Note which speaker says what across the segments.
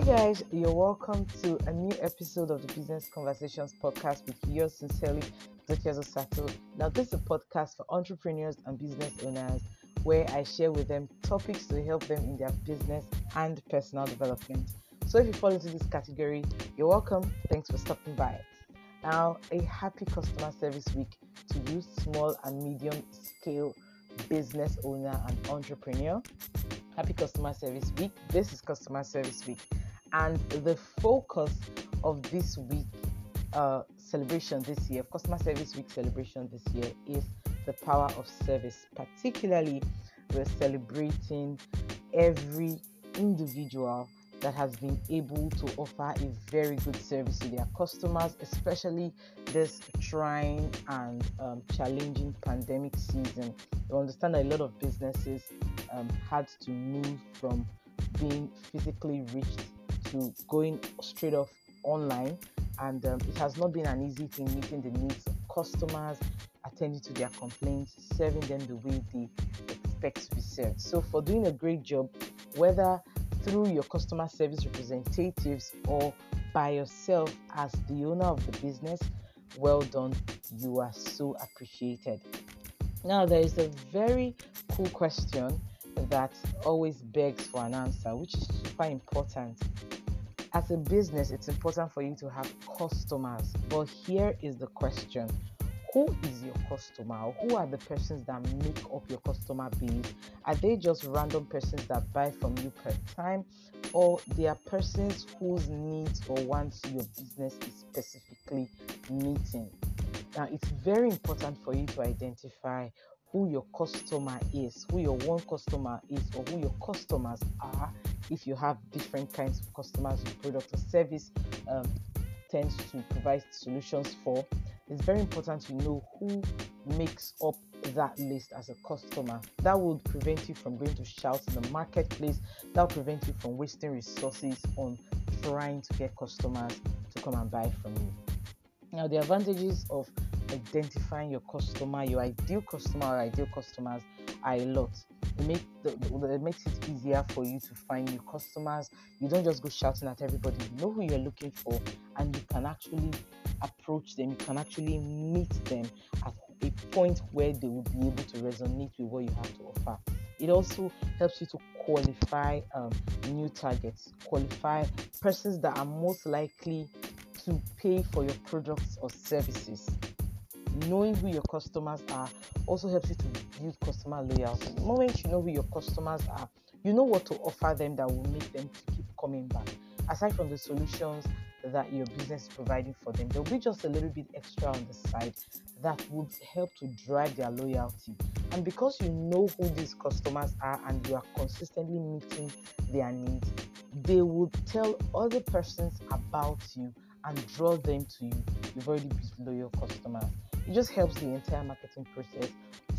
Speaker 1: Hey guys, you're welcome to a new episode of the Business Conversations podcast with yours sincerely, Dr. Sato. Now, this is a podcast for entrepreneurs and business owners where I share with them topics to help them in their business and personal development. So, if you fall into this category, you're welcome. Thanks for stopping by. Now, a happy customer service week to you, small and medium scale business owner and entrepreneur. Happy Customer Service Week. This is Customer Service Week, and the focus of this week uh, celebration this year, Customer Service Week celebration this year, is the power of service. Particularly, we're celebrating every individual that has been able to offer a very good service to their customers, especially this trying and um, challenging pandemic season. You understand that a lot of businesses um, had to move from being physically reached to going straight off online, and um, it has not been an easy thing meeting the needs of customers, attending to their complaints, serving them the way they expect to be served. So, for doing a great job, whether through your customer service representatives or by yourself as the owner of the business, well done. You are so appreciated. Now, there is a very cool question that always begs for an answer, which is super important. As a business, it's important for you to have customers. But here is the question who is your customer? Who are the persons that make up your customer base? Are they just random persons that buy from you per time? Or they are persons whose needs or wants your business is specifically meeting? Now, it's very important for you to identify who your customer is, who your one customer is, or who your customers are. If you have different kinds of customers, your product or service um, tends to provide solutions for. It's very important to know who makes up that list as a customer. That would prevent you from going to shout in the marketplace. That will prevent you from wasting resources on trying to get customers to come and buy from you. Now, the advantages of identifying your customer, your ideal customer or ideal customers a lot. It, make it makes it easier for you to find new customers. You don't just go shouting at everybody. You know who you're looking for, and you can actually approach them. You can actually meet them at a point where they will be able to resonate with what you have to offer. It also helps you to qualify um, new targets, qualify persons that are most likely to pay for your products or services knowing who your customers are also helps you to build customer loyalty. The moment you know who your customers are, you know what to offer them that will make them to keep coming back. Aside from the solutions that your business is providing for them, there will be just a little bit extra on the side that would help to drive their loyalty. And because you know who these customers are and you are consistently meeting their needs, they will tell other persons about you and draw them to you. You've already built loyal customers it just helps the entire marketing process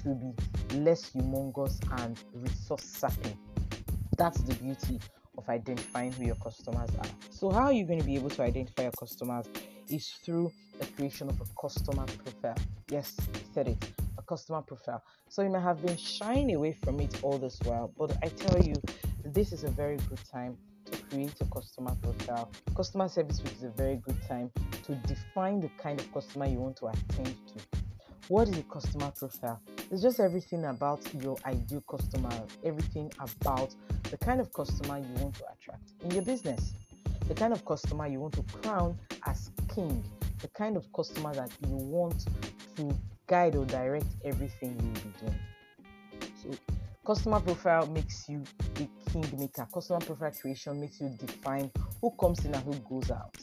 Speaker 1: to be less humongous and resource sapping. That's the beauty of identifying who your customers are. So, how are you going to be able to identify your customers? Is through the creation of a customer profile. Yes, I said it, a customer profile. So, you may have been shying away from it all this while, but I tell you, this is a very good time to create a customer profile. Customer service week is a very good time to define the kind of customer you want to attend to. What is a customer profile? It's just everything about your ideal customer, everything about the kind of customer you want to attract in your business, the kind of customer you want to crown as king, the kind of customer that you want to guide or direct everything you'll be doing. So, customer profile makes you a kingmaker. Customer profile creation makes you define who comes in and who goes out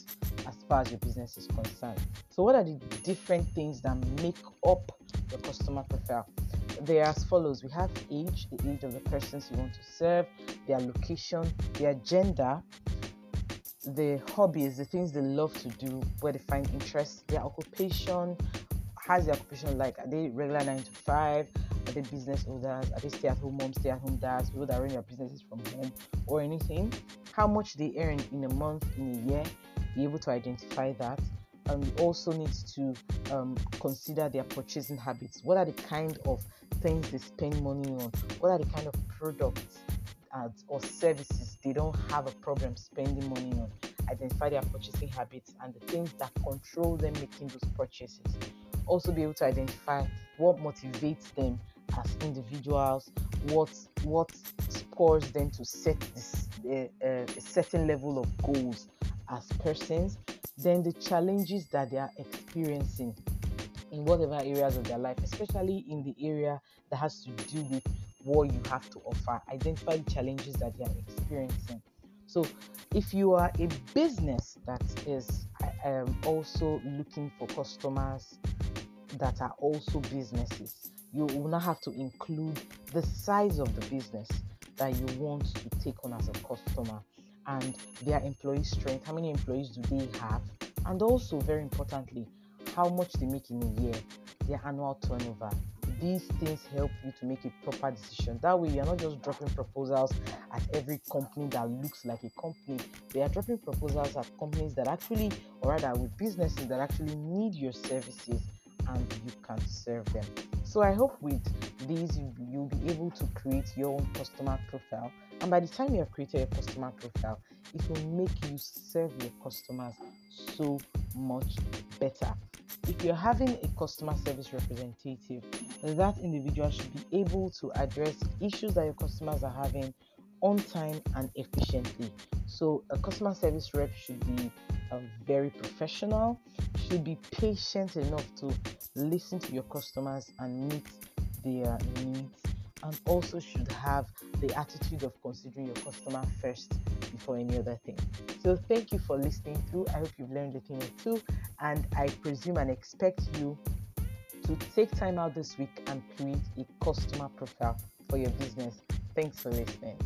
Speaker 1: as far as your business is concerned. So, what are the different things that make up your customer profile? They are as follows we have age, the age of the persons you want to serve, their location, their gender, the hobbies, the things they love to do, where they find interest, their occupation, how's their occupation like? Are they regular nine to five? Are they business owners? Are they stay at home moms, stay at home dads, people that run their businesses from home or anything? How much they earn in a month, in a year? Be able to identify that. And we also need to um, consider their purchasing habits. What are the kind of things they spend money on? What are the kind of products ads or services they don't have a problem spending money on. Identify their purchasing habits and the things that control them making those purchases. Also, be able to identify what motivates them as individuals, what what spurs them to set this uh, uh, a certain level of goals as persons, then the challenges that they are experiencing in whatever areas of their life, especially in the area that has to do with what you have to offer. Identify the challenges that they are experiencing. So, if you are a business that is um, also looking for customers that are also businesses, you will now have to include the size of the business that you want to take on as a customer and their employee strength. How many employees do they have? And also, very importantly, how much they make in a year, their annual turnover. These things help you to make a proper decision. That way, you're not just dropping proposals at every company that looks like a company. They are dropping proposals at companies that actually, or rather, with businesses that actually need your services and you can serve them. So I hope with these you'll be able to create your own customer profile. And by the time you have created a customer profile, it will make you serve your customers so much better. If you're having a customer service representative, that individual should be able to address issues that your customers are having on time and efficiently. So, a customer service rep should be um, very professional, should be patient enough to listen to your customers and meet their needs, and also should have the attitude of considering your customer first before any other thing. So, thank you for listening through. I hope you've learned a thing or two, and I presume and expect you to take time out this week and create a customer profile for your business. Thanks for listening.